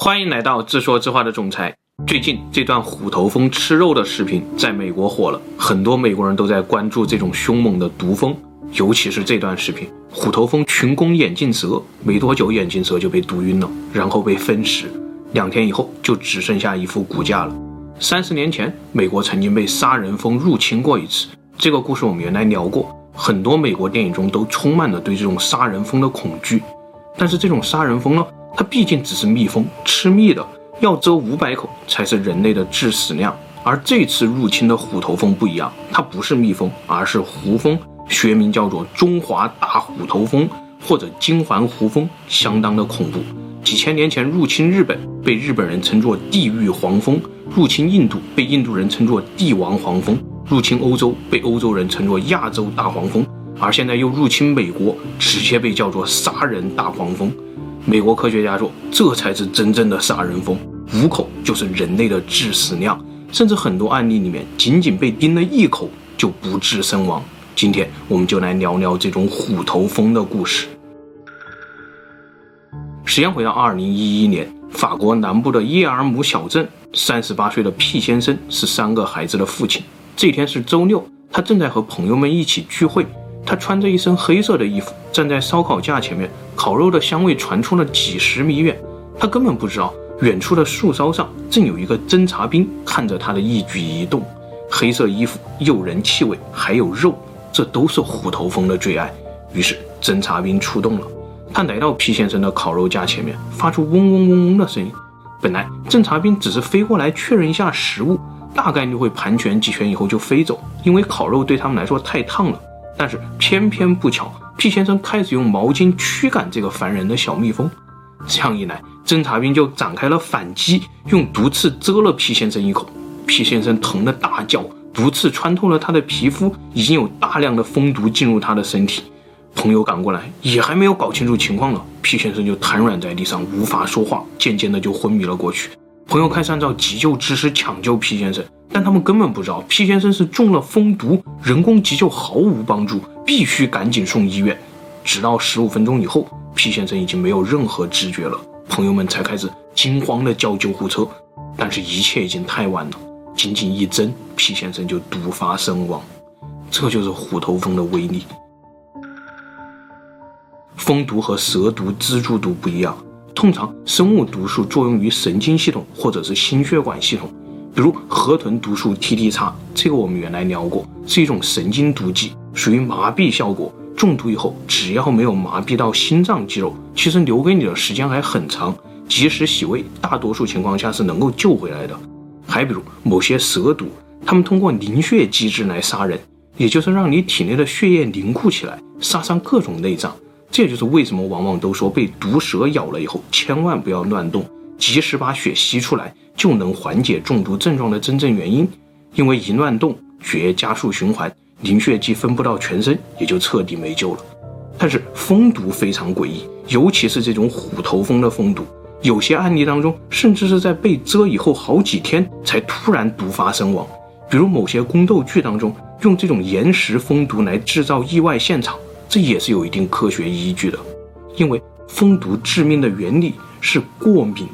欢迎来到自说自话的总裁。最近这段虎头蜂吃肉的视频在美国火了，很多美国人都在关注这种凶猛的毒蜂，尤其是这段视频，虎头蜂群攻眼镜蛇，没多久眼镜蛇就被毒晕了，然后被分食，两天以后就只剩下一副骨架了。三十年前，美国曾经被杀人蜂入侵过一次，这个故事我们原来聊过，很多美国电影中都充满了对这种杀人蜂的恐惧，但是这种杀人蜂呢？它毕竟只是蜜蜂，吃蜜的，要蛰五百口才是人类的致死量。而这次入侵的虎头蜂不一样，它不是蜜蜂，而是胡蜂，学名叫做中华大虎头蜂或者金环胡蜂，相当的恐怖。几千年前入侵日本，被日本人称作地狱黄蜂；入侵印度，被印度人称作帝王黄蜂；入侵欧洲，被欧洲人称作亚洲大黄蜂；而现在又入侵美国，直接被叫做杀人大黄蜂。美国科学家说，这才是真正的杀人蜂，五口就是人类的致死量，甚至很多案例里面，仅仅被叮了一口就不治身亡。今天我们就来聊聊这种虎头蜂的故事。时间回到二零一一年，法国南部的耶尔姆小镇，三十八岁的 P 先生是三个孩子的父亲。这天是周六，他正在和朋友们一起聚会。他穿着一身黑色的衣服，站在烧烤架前面，烤肉的香味传出了几十米远。他根本不知道，远处的树梢上正有一个侦察兵看着他的一举一动。黑色衣服、诱人气味，还有肉，这都是虎头蜂的最爱。于是，侦察兵出动了。他来到皮先生的烤肉架前面，发出嗡嗡嗡嗡的声音。本来，侦察兵只是飞过来确认一下食物，大概率会盘旋几圈以后就飞走，因为烤肉对他们来说太烫了。但是偏偏不巧，P 先生开始用毛巾驱赶这个烦人的小蜜蜂。这样一来，侦察兵就展开了反击，用毒刺蛰了 P 先生一口。P 先生疼得大叫，毒刺穿透了他的皮肤，已经有大量的蜂毒进入他的身体。朋友赶过来，也还没有搞清楚情况呢，P 先生就瘫软在地上，无法说话，渐渐的就昏迷了过去。朋友开始按照急救知识抢救 P 先生。但他们根本不知道，P 先生是中了蜂毒，人工急救毫无帮助，必须赶紧送医院。直到十五分钟以后，P 先生已经没有任何知觉了，朋友们才开始惊慌地叫救护车。但是，一切已经太晚了，仅仅一针，P 先生就毒发身亡。这就是虎头蜂的威力。蜂毒和蛇毒、蜘蛛毒不一样，通常生物毒素作用于神经系统或者是心血管系统。比如河豚毒素 TTX，这个我们原来聊过，是一种神经毒剂，属于麻痹效果。中毒以后，只要没有麻痹到心脏肌肉，其实留给你的时间还很长，及时洗胃，大多数情况下是能够救回来的。还比如某些蛇毒，它们通过凝血机制来杀人，也就是让你体内的血液凝固起来，杀伤各种内脏。这就是为什么往往都说被毒蛇咬了以后，千万不要乱动。及时把血吸出来，就能缓解中毒症状的真正原因。因为一乱动，血液加速循环，凝血剂分布到全身，也就彻底没救了。但是蜂毒非常诡异，尤其是这种虎头蜂的蜂毒，有些案例当中，甚至是在被蛰以后好几天才突然毒发身亡。比如某些宫斗剧当中，用这种延时蜂毒来制造意外现场，这也是有一定科学依据的。因为蜂毒致命的原理是过敏。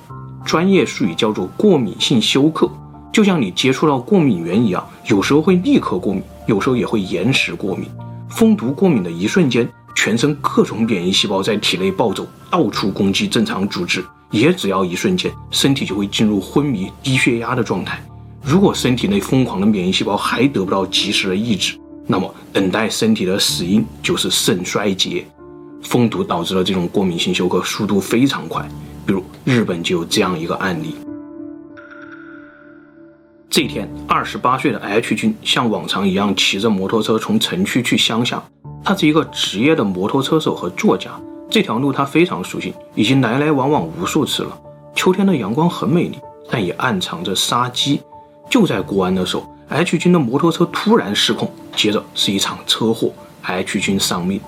专业术语叫做过敏性休克，就像你接触到过敏源一样，有时候会立刻过敏，有时候也会延时过敏。蜂毒过敏的一瞬间，全身各种免疫细胞在体内暴走，到处攻击正常组织，也只要一瞬间，身体就会进入昏迷、低血压的状态。如果身体内疯狂的免疫细胞还得不到及时的抑制，那么等待身体的死因就是肾衰竭。蜂毒导致了这种过敏性休克，速度非常快。比如日本就有这样一个案例。这一天，二十八岁的 H 君像往常一样骑着摩托车从城区去乡下。他是一个职业的摩托车手和作家，这条路他非常熟悉，已经来来往往无数次了。秋天的阳光很美丽，但也暗藏着杀机。就在过弯的时候，H 君的摩托车突然失控，接着是一场车祸，H 君丧命。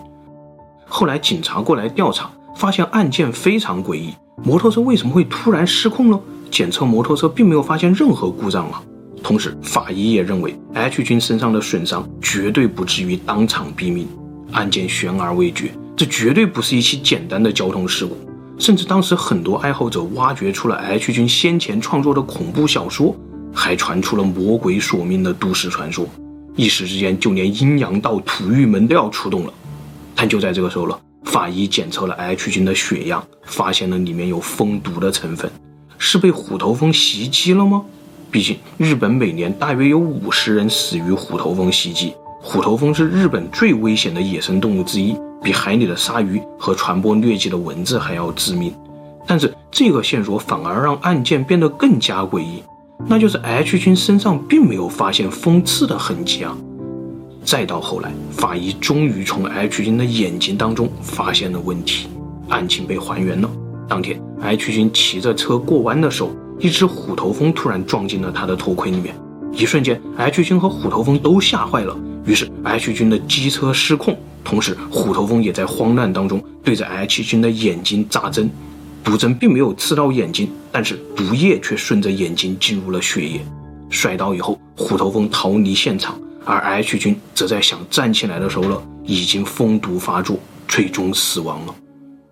后来警察过来调查，发现案件非常诡异。摩托车为什么会突然失控呢？检测摩托车并没有发现任何故障啊。同时，法医也认为 H 君身上的损伤绝对不至于当场毙命。案件悬而未决，这绝对不是一起简单的交通事故。甚至当时很多爱好者挖掘出了 H 君先前创作的恐怖小说，还传出了魔鬼索命的都市传说。一时之间，就连阴阳道、土御门都要出动了。但就在这个时候了，法医检测了 H 君的血样，发现了里面有蜂毒的成分，是被虎头蜂袭击了吗？毕竟日本每年大约有五十人死于虎头蜂袭击，虎头蜂是日本最危险的野生动物之一，比海里的鲨鱼和传播疟疾的蚊子还要致命。但是这个线索反而让案件变得更加诡异。那就是 H 君身上并没有发现蜂刺的痕迹啊！再到后来，法医终于从 H 君的眼睛当中发现了问题，案情被还原了。当天，H 君骑着车过弯的时候，一只虎头蜂突然撞进了他的头盔里面，一瞬间，H 君和虎头蜂都吓坏了。于是，H 君的机车失控，同时虎头蜂也在慌乱当中对着 H 君的眼睛扎针。毒针并没有刺到眼睛，但是毒液却顺着眼睛进入了血液。摔倒以后，虎头蜂逃离现场，而 H 君则在想站起来的时候呢，已经蜂毒发作，最终死亡了。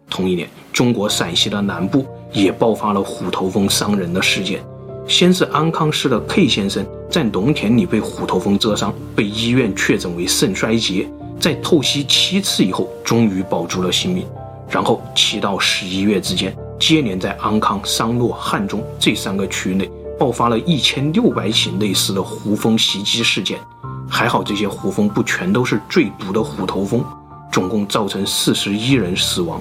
同一年，中国陕西的南部也爆发了虎头蜂伤人的事件。先是安康市的 K 先生在农田里被虎头蜂蛰伤，被医院确诊为肾衰竭，在透析七次以后，终于保住了性命。然后七到十一月之间，接连在安康、商洛、汉中这三个区域内爆发了一千六百起类似的胡蜂袭击事件，还好这些胡蜂不全都是最毒的虎头蜂，总共造成四十一人死亡，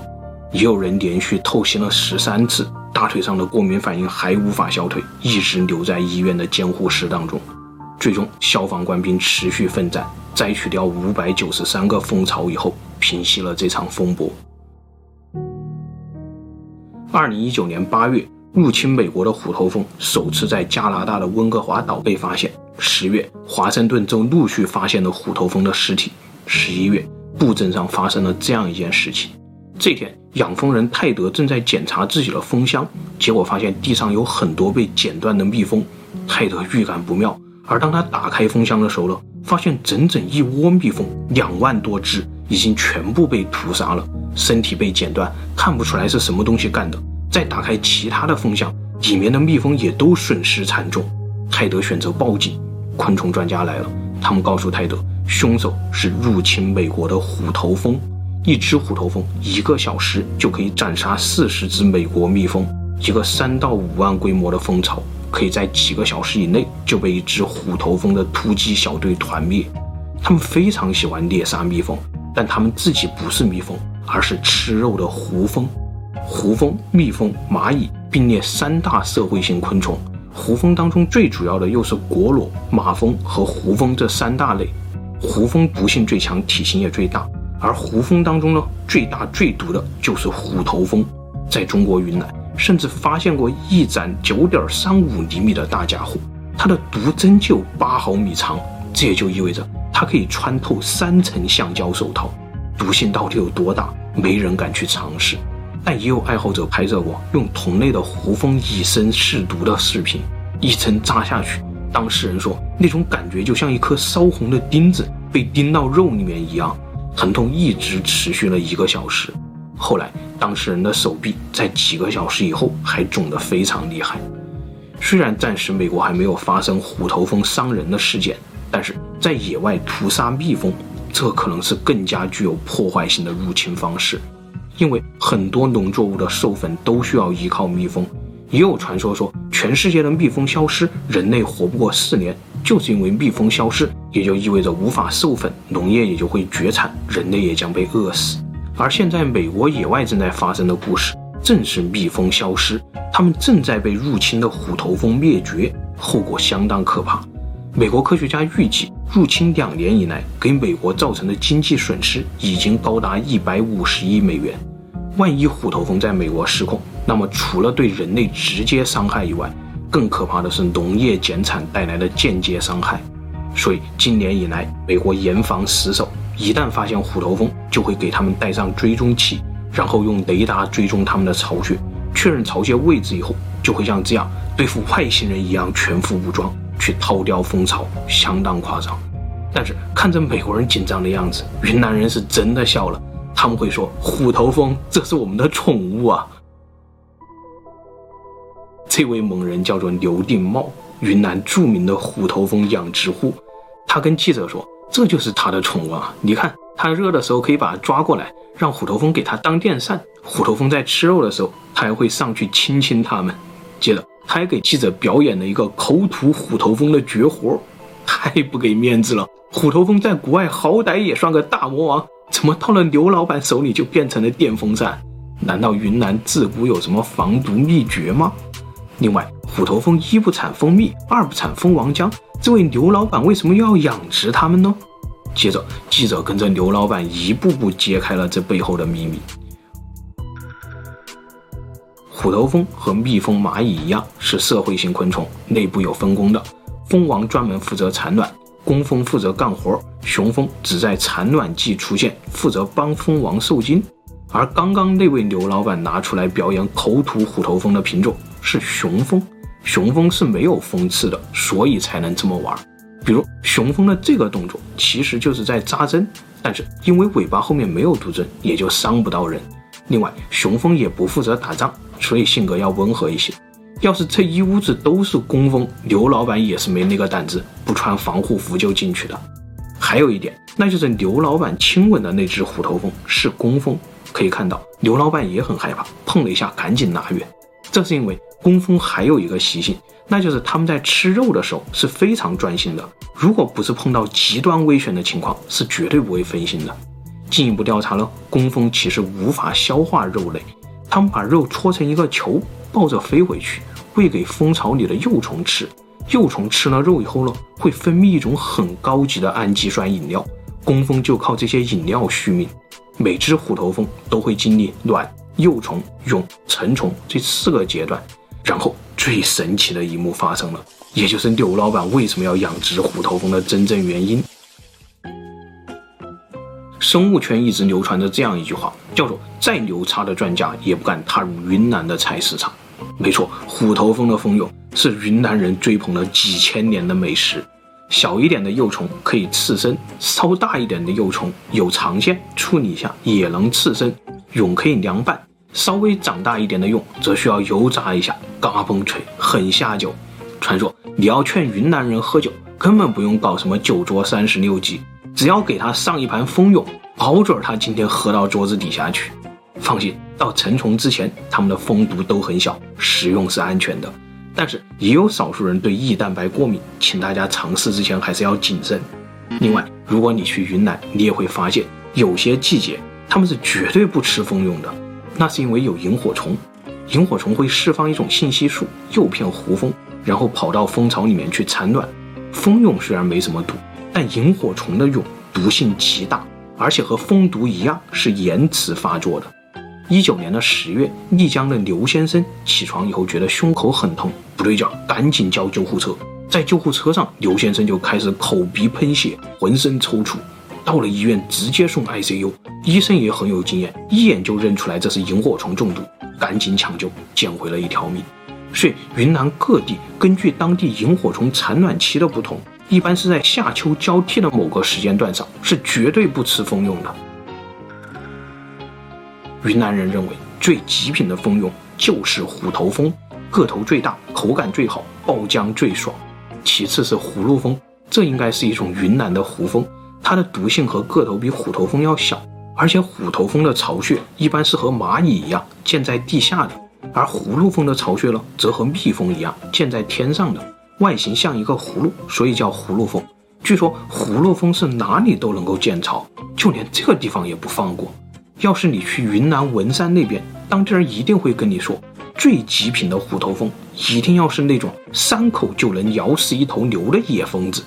也有人连续透析了十三次，大腿上的过敏反应还无法消退，一直留在医院的监护室当中。最终，消防官兵持续奋战，摘取掉五百九十三个蜂巢以后，平息了这场风波。二零一九年八月，入侵美国的虎头蜂首次在加拿大的温哥华岛被发现。十月，华盛顿州陆续发现了虎头蜂的尸体。十一月，布镇上发生了这样一件事情：这天，养蜂人泰德正在检查自己的蜂箱，结果发现地上有很多被剪断的蜜蜂。泰德预感不妙，而当他打开蜂箱的时候呢，发现整整一窝蜜蜂，两万多只，已经全部被屠杀了。身体被剪断，看不出来是什么东西干的。再打开其他的蜂箱，里面的蜜蜂也都损失惨重。泰德选择报警，昆虫专家来了。他们告诉泰德，凶手是入侵美国的虎头蜂。一只虎头蜂一个小时就可以斩杀四十只美国蜜蜂。一个三到五万规模的蜂巢，可以在几个小时以内就被一只虎头蜂的突击小队团灭。他们非常喜欢猎杀蜜蜂，但他们自己不是蜜蜂。而是吃肉的胡蜂，胡蜂、蜜蜂、蚂蚁并列三大社会性昆虫。胡蜂当中最主要的又是果螺、马蜂和胡蜂这三大类。胡蜂毒性最强，体型也最大。而胡蜂当中呢，最大最毒的就是虎头蜂。在中国云南，甚至发现过一盏九点三五厘米的大家伙，它的毒针就八毫米长，这也就意味着它可以穿透三层橡胶手套。毒性到底有多大？没人敢去尝试。但也有爱好者拍摄过用同类的胡蜂以身试毒的视频，一针扎下去，当事人说那种感觉就像一颗烧红的钉子被钉到肉里面一样，疼痛一直持续了一个小时。后来，当事人的手臂在几个小时以后还肿得非常厉害。虽然暂时美国还没有发生虎头蜂伤人的事件，但是在野外屠杀蜜蜂。这可能是更加具有破坏性的入侵方式，因为很多农作物的授粉都需要依靠蜜蜂。也有传说说，全世界的蜜蜂消失，人类活不过四年，就是因为蜜蜂消失，也就意味着无法授粉，农业也就会绝产，人类也将被饿死。而现在美国野外正在发生的故事，正是蜜蜂消失，它们正在被入侵的虎头蜂灭绝，后果相当可怕。美国科学家预计，入侵两年以来给美国造成的经济损失已经高达一百五十亿美元。万一虎头蜂在美国失控，那么除了对人类直接伤害以外，更可怕的是农业减产带来的间接伤害。所以今年以来，美国严防死守，一旦发现虎头蜂，就会给他们带上追踪器，然后用雷达追踪他们的巢穴，确认巢穴位置以后，就会像这样对付外星人一样全副武装。去掏掉蜂巢，相当夸张。但是看着美国人紧张的样子，云南人是真的笑了。他们会说：“虎头蜂，这是我们的宠物啊。”这位猛人叫做刘定茂，云南著名的虎头蜂养殖户。他跟记者说：“这就是他的宠物啊！你看，他热的时候可以把它抓过来，让虎头蜂给他当电扇。虎头蜂在吃肉的时候，他还会上去亲亲它们。接着，他还给记者表演了一个口吐虎头蜂的绝活，太不给面子了！虎头蜂在国外好歹也算个大魔王，怎么到了刘老板手里就变成了电风扇？难道云南自古有什么防毒秘诀吗？”另外，虎头蜂一不产蜂蜜，二不产蜂王浆。这位刘老板为什么又要养殖它们呢？接着，记者跟着刘老板一步步揭开了这背后的秘密。虎头蜂和蜜蜂、蚂蚁一样，是社会性昆虫，内部有分工的。蜂王专门负责产卵，工蜂负责干活，雄蜂只在产卵季出现，负责帮蜂王受精。而刚刚那位刘老板拿出来表演口吐虎头蜂的品种是雄蜂，雄蜂是没有蜂刺的，所以才能这么玩。比如雄蜂的这个动作其实就是在扎针，但是因为尾巴后面没有毒针，也就伤不到人。另外，雄蜂也不负责打仗，所以性格要温和一些。要是这一屋子都是工蜂，刘老板也是没那个胆子不穿防护服就进去的。还有一点，那就是刘老板亲吻的那只虎头蜂是工蜂。可以看到，刘老板也很害怕，碰了一下赶紧拿远。这是因为工蜂还有一个习性，那就是他们在吃肉的时候是非常专心的。如果不是碰到极端危险的情况，是绝对不会分心的。进一步调查了，工蜂其实无法消化肉类，他们把肉搓成一个球，抱着飞回去，喂给蜂巢里的幼虫吃。幼虫吃了肉以后呢，会分泌一种很高级的氨基酸饮料，工蜂就靠这些饮料续命。每只虎头蜂都会经历卵、幼虫、蛹、成虫这四个阶段，然后最神奇的一幕发生了，也就是刘老板为什么要养殖虎头蜂的真正原因。生物圈一直流传着这样一句话，叫做“再牛叉的专家也不敢踏入云南的菜市场”。没错，虎头蜂的蜂蛹是云南人追捧了几千年的美食。小一点的幼虫可以刺身，稍大一点的幼虫有长线，处理一下也能刺身。蛹可以凉拌，稍微长大一点的蛹则需要油炸一下，嘎嘣脆，很下酒。传说你要劝云南人喝酒，根本不用搞什么酒桌三十六计，只要给他上一盘蜂蛹，保准他今天喝到桌子底下去。放心，到成虫之前，他们的蜂毒都很小，食用是安全的。但是也有少数人对异蛋白过敏，请大家尝试之前还是要谨慎。另外，如果你去云南，你也会发现有些季节他们是绝对不吃蜂蛹的，那是因为有萤火虫。萤火虫会释放一种信息素，诱骗胡蜂，然后跑到蜂巢里面去产卵。蜂蛹虽然没什么毒，但萤火虫的蛹毒性极大，而且和蜂毒一样是延迟发作的。一九年的十月，丽江的刘先生起床以后觉得胸口很痛，不对劲，赶紧叫救护车。在救护车上，刘先生就开始口鼻喷血，浑身抽搐。到了医院，直接送 ICU。医生也很有经验，一眼就认出来这是萤火虫中毒，赶紧抢救，捡回了一条命。所以，云南各地根据当地萤火虫产卵期的不同，一般是在夏秋交替的某个时间段上，是绝对不吃蜂蛹的。云南人认为最极品的蜂蛹就是虎头蜂，个头最大，口感最好，爆浆最爽。其次是葫芦蜂，这应该是一种云南的胡蜂，它的毒性和个头比虎头蜂要小，而且虎头蜂的巢穴一般是和蚂蚁一样建在地下的，而葫芦蜂的巢穴呢，则和蜜蜂一样建在天上的，外形像一个葫芦，所以叫葫芦蜂。据说葫芦蜂是哪里都能够建巢，就连这个地方也不放过。要是你去云南文山那边，当地人一定会跟你说，最极品的虎头蜂一定要是那种三口就能咬死一头牛的野蜂子，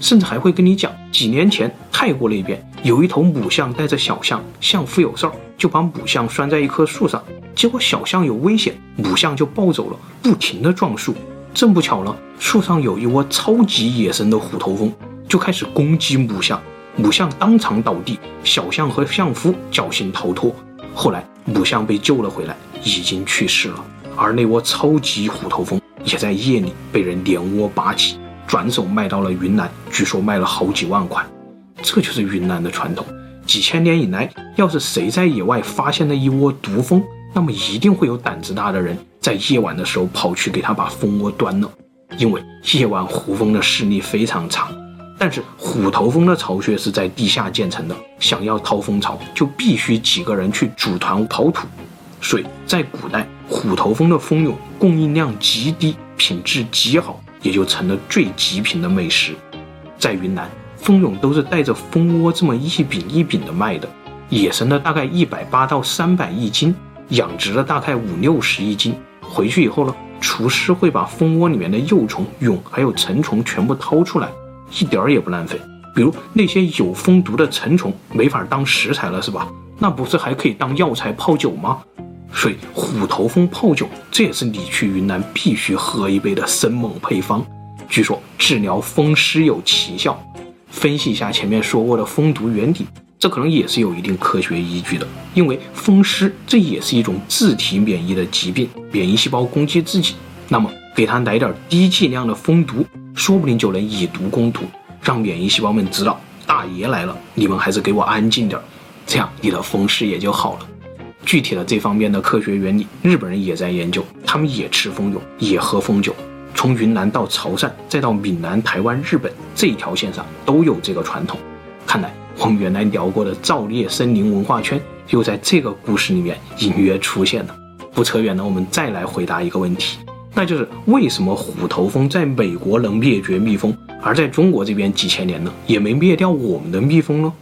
甚至还会跟你讲，几年前泰国那边有一头母象带着小象，象夫有事儿，就把母象拴在一棵树上，结果小象有危险，母象就暴走了，不停地撞树，正不巧了，树上有一窝超级野生的虎头蜂，就开始攻击母象。母象当场倒地，小象和象夫侥幸逃脱。后来母象被救了回来，已经去世了。而那窝超级虎头蜂也在夜里被人连窝拔起，转手卖到了云南，据说卖了好几万块。这就是云南的传统。几千年以来，要是谁在野外发现了一窝毒蜂，那么一定会有胆子大的人在夜晚的时候跑去给他把蜂窝端了，因为夜晚胡蜂的视力非常差。但是虎头蜂的巢穴是在地下建成的，想要掏蜂巢，就必须几个人去组团刨土。所以在古代，虎头蜂的蜂蛹供应量极低，品质极好，也就成了最极品的美食。在云南，蜂蛹都是带着蜂窝这么一饼一饼的卖的，野生的大概一百八到三百一斤，养殖的大概五六十一斤。回去以后呢，厨师会把蜂窝里面的幼虫、蛹还有成虫全部掏出来。一点儿也不浪费，比如那些有蜂毒的成虫没法当食材了，是吧？那不是还可以当药材泡酒吗？所以虎头蜂泡酒，这也是你去云南必须喝一杯的生猛配方。据说治疗风湿有奇效。分析一下前面说过的蜂毒原理，这可能也是有一定科学依据的。因为风湿这也是一种自体免疫的疾病，免疫细胞攻击自己，那么给它来点低剂量的蜂毒。说不定就能以毒攻毒，让免疫细胞们知道大爷来了，你们还是给我安静点，这样你的风湿也就好了。具体的这方面的科学原理，日本人也在研究，他们也吃蜂蛹，也喝蜂酒。从云南到潮汕，再到闽南、台湾、日本这一条线上都有这个传统。看来我们原来聊过的造猎森林文化圈，又在这个故事里面隐约出现了。不扯远了，我们再来回答一个问题。那就是为什么虎头蜂在美国能灭绝蜜蜂，而在中国这边几千年呢，也没灭掉我们的蜜蜂呢？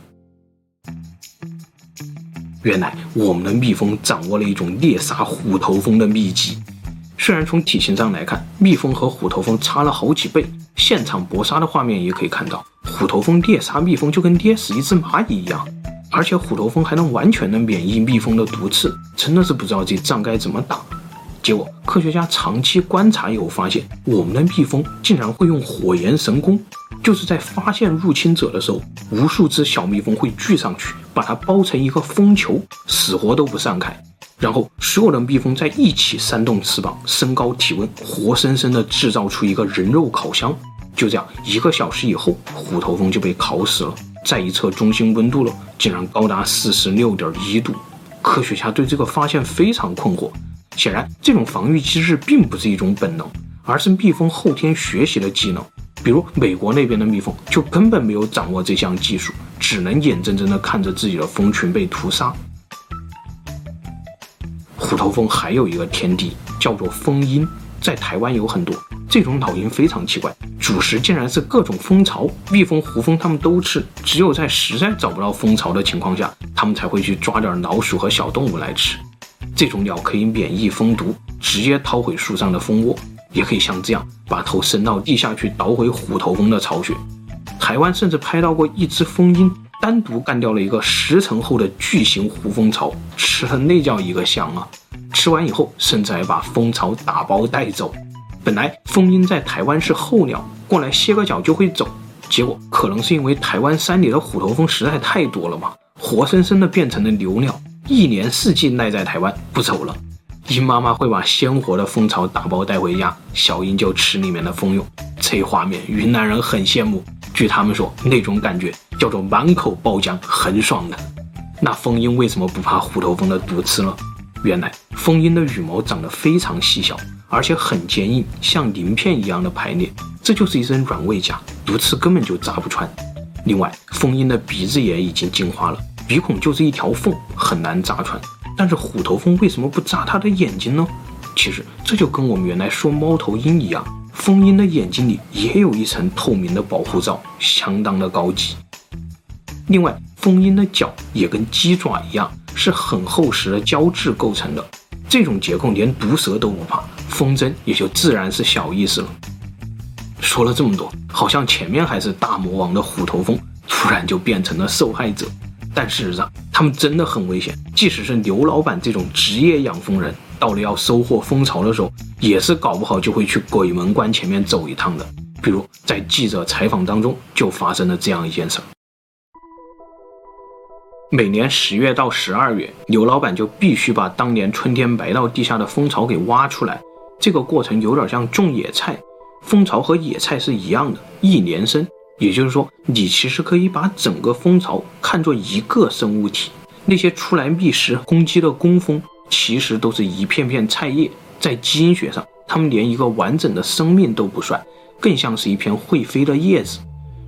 原来我们的蜜蜂掌握了一种猎杀虎头蜂的秘籍。虽然从体型上来看，蜜蜂和虎头蜂差了好几倍，现场搏杀的画面也可以看到，虎头蜂猎杀蜜蜂就跟猎死一只蚂蚁一样，而且虎头蜂还能完全的免疫蜜蜂的毒刺，真的是不知道这仗该怎么打。结果，科学家长期观察以后发现，我们的蜜蜂竟然会用火焰神功，就是在发现入侵者的时候，无数只小蜜蜂会聚上去，把它包成一个蜂球，死活都不散开。然后，所有的蜜蜂在一起扇动翅膀，升高体温，活生生的制造出一个人肉烤箱。就这样，一个小时以后，虎头蜂就被烤死了。再一测中心温度了，竟然高达四十六点一度。科学家对这个发现非常困惑。显然，这种防御机制并不是一种本能，而是蜜蜂后天学习的技能。比如，美国那边的蜜蜂就根本没有掌握这项技术，只能眼睁睁地看着自己的蜂群被屠杀。虎头蜂还有一个天敌，叫做蜂鹰，在台湾有很多。这种老鹰非常奇怪，主食竟然是各种蜂巢，蜜蜂、胡蜂它们都吃。只有在实在找不到蜂巢的情况下，它们才会去抓点老鼠和小动物来吃。这种鸟可以免疫蜂毒，直接掏毁树上的蜂窝，也可以像这样把头伸到地下去捣毁虎头蜂的巢穴。台湾甚至拍到过一只蜂鹰单独干掉了一个十层厚的巨型胡蜂巢，吃的那叫一个香啊！吃完以后，甚至还把蜂巢打包带走。本来蜂鹰在台湾是候鸟，过来歇个脚就会走，结果可能是因为台湾山里的虎头蜂实在太多了嘛，活生生的变成了留鸟。一年四季赖在台湾不走了，鹰妈妈会把鲜活的蜂巢打包带回家，小鹰就吃里面的蜂蛹。这画面云南人很羡慕，据他们说，那种感觉叫做满口爆浆，很爽的。那蜂鹰为什么不怕虎头蜂的毒刺呢？原来蜂鹰的羽毛长得非常细小，而且很坚硬，像鳞片一样的排列，这就是一身软猬甲，毒刺根本就扎不穿。另外，蜂鹰的鼻子也已经进化了。鼻孔就是一条缝，很难扎穿。但是虎头蜂为什么不扎它的眼睛呢？其实这就跟我们原来说猫头鹰一样，蜂鹰的眼睛里也有一层透明的保护罩，相当的高级。另外，蜂鹰的脚也跟鸡爪一样，是很厚实的胶质构成的。这种结构连毒蛇都不怕，风筝也就自然是小意思了。说了这么多，好像前面还是大魔王的虎头蜂，突然就变成了受害者。但事实上，他们真的很危险。即使是刘老板这种职业养蜂人，到了要收获蜂巢的时候，也是搞不好就会去鬼门关前面走一趟的。比如在记者采访当中，就发生了这样一件事儿。每年十月到十二月，刘老板就必须把当年春天埋到地下的蜂巢给挖出来。这个过程有点像种野菜，蜂巢和野菜是一样的，一年生。也就是说，你其实可以把整个蜂巢看作一个生物体。那些出来觅食攻击的工蜂，其实都是一片片菜叶，在基因学上，它们连一个完整的生命都不算，更像是一片会飞的叶子。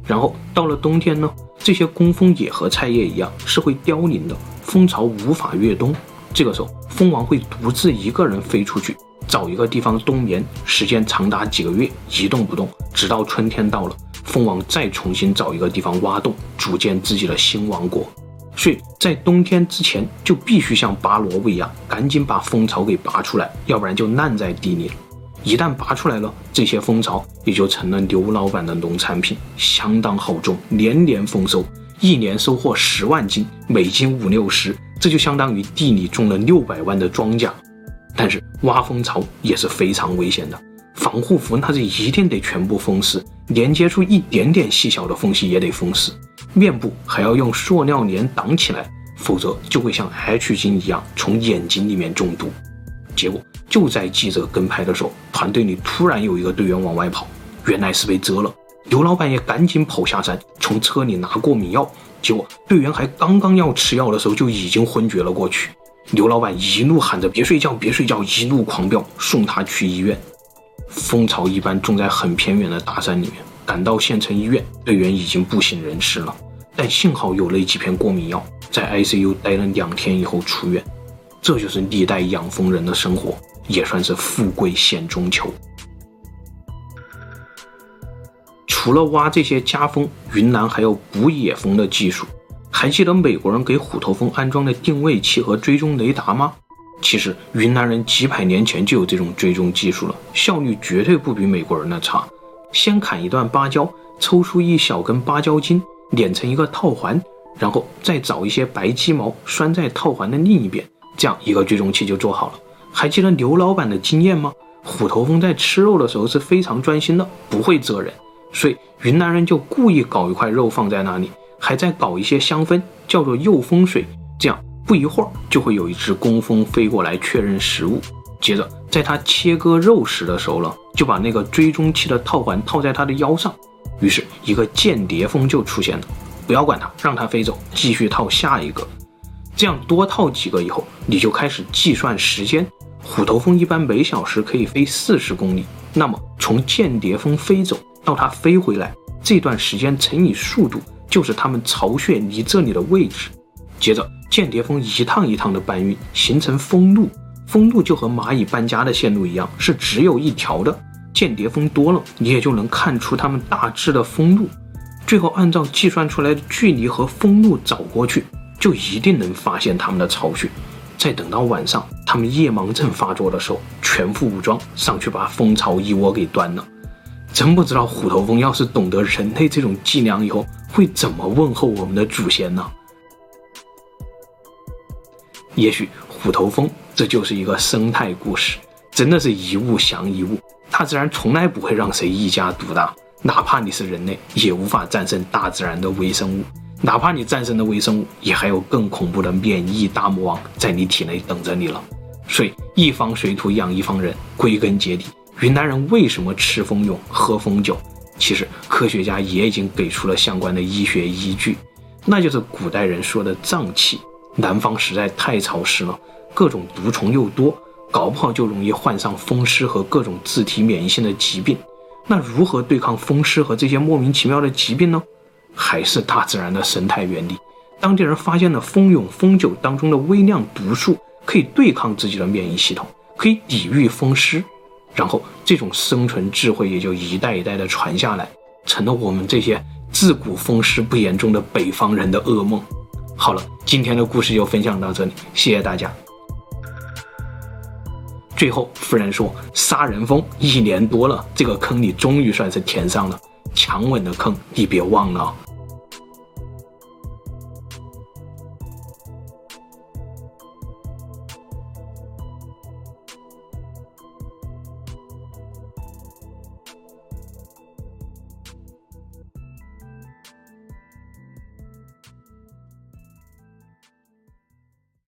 然后到了冬天呢，这些工蜂也和菜叶一样是会凋零的，蜂巢无法越冬。这个时候，蜂王会独自一个人飞出去，找一个地方冬眠，时间长达几个月，一动不动，直到春天到了，蜂王再重新找一个地方挖洞，组建自己的新王国。所以在冬天之前，就必须像拔萝卜一样，赶紧把蜂巢给拔出来，要不然就烂在地里了。一旦拔出来了，这些蜂巢也就成了刘老板的农产品，相当好种，年年丰收，一年收获十万斤，每斤五六十，这就相当于地里种了六百万的庄稼。但是挖蜂巢也是非常危险的，防护服那是一定得全部封死，连接出一点点细小的缝隙也得封死。面部还要用塑料帘挡起来，否则就会像 H 菌一样从眼睛里面中毒。结果就在记者跟拍的时候，团队里突然有一个队员往外跑，原来是被蛰了。刘老板也赶紧跑下山，从车里拿过敏药。结果队员还刚刚要吃药的时候，就已经昏厥了过去。刘老板一路喊着“别睡觉，别睡觉”，一路狂飙，送他去医院。蜂巢一般种在很偏远的大山里面，赶到县城医院，队员已经不省人事了。但幸好有了几片过敏药，在 ICU 待了两天以后出院。这就是历代养蜂人的生活，也算是富贵险中求。除了挖这些家蜂，云南还有捕野蜂的技术。还记得美国人给虎头蜂安装的定位器和追踪雷达吗？其实云南人几百年前就有这种追踪技术了，效率绝对不比美国人的差。先砍一段芭蕉，抽出一小根芭蕉筋。连成一个套环，然后再找一些白鸡毛拴在套环的另一边，这样一个追踪器就做好了。还记得刘老板的经验吗？虎头蜂在吃肉的时候是非常专心的，不会蜇人，所以云南人就故意搞一块肉放在那里，还在搞一些香氛，叫做诱蜂水，这样不一会儿就会有一只工蜂飞过来确认食物。接着在它切割肉食的时候呢，就把那个追踪器的套环套在它的腰上。于是，一个间谍蜂就出现了。不要管它，让它飞走，继续套下一个。这样多套几个以后，你就开始计算时间。虎头蜂一般每小时可以飞四十公里，那么从间谍蜂飞走到它飞回来，这段时间乘以速度，就是它们巢穴离这里的位置。接着，间谍蜂一趟一趟的搬运，形成蜂路。蜂路就和蚂蚁搬家的线路一样，是只有一条的。间谍蜂多了，你也就能看出它们大致的蜂路，最后按照计算出来的距离和蜂路找过去，就一定能发现它们的巢穴。再等到晚上，他们夜盲症发作的时候，全副武装上去把蜂巢一窝给端了。真不知道虎头蜂要是懂得人类这种伎俩以后，会怎么问候我们的祖先呢？也许虎头蜂这就是一个生态故事，真的是一物降一物。大自然从来不会让谁一家独大，哪怕你是人类，也无法战胜大自然的微生物。哪怕你战胜了微生物，也还有更恐怖的免疫大魔王在你体内等着你了。所以，一方水土养一方人，归根结底，云南人为什么吃蜂蛹、喝蜂酒？其实，科学家也已经给出了相关的医学依据，那就是古代人说的瘴气。南方实在太潮湿了，各种毒虫又多。搞不好就容易患上风湿和各种自体免疫性的疾病。那如何对抗风湿和这些莫名其妙的疾病呢？还是大自然的生态原理。当地人发现了蜂蛹、蜂酒当中的微量毒素，可以对抗自己的免疫系统，可以抵御风湿。然后这种生存智慧也就一代一代的传下来，成了我们这些自古风湿不严重的北方人的噩梦。好了，今天的故事就分享到这里，谢谢大家。最后，夫人说：“杀人蜂一年多了，这个坑你终于算是填上了，强吻的坑，你别忘了。”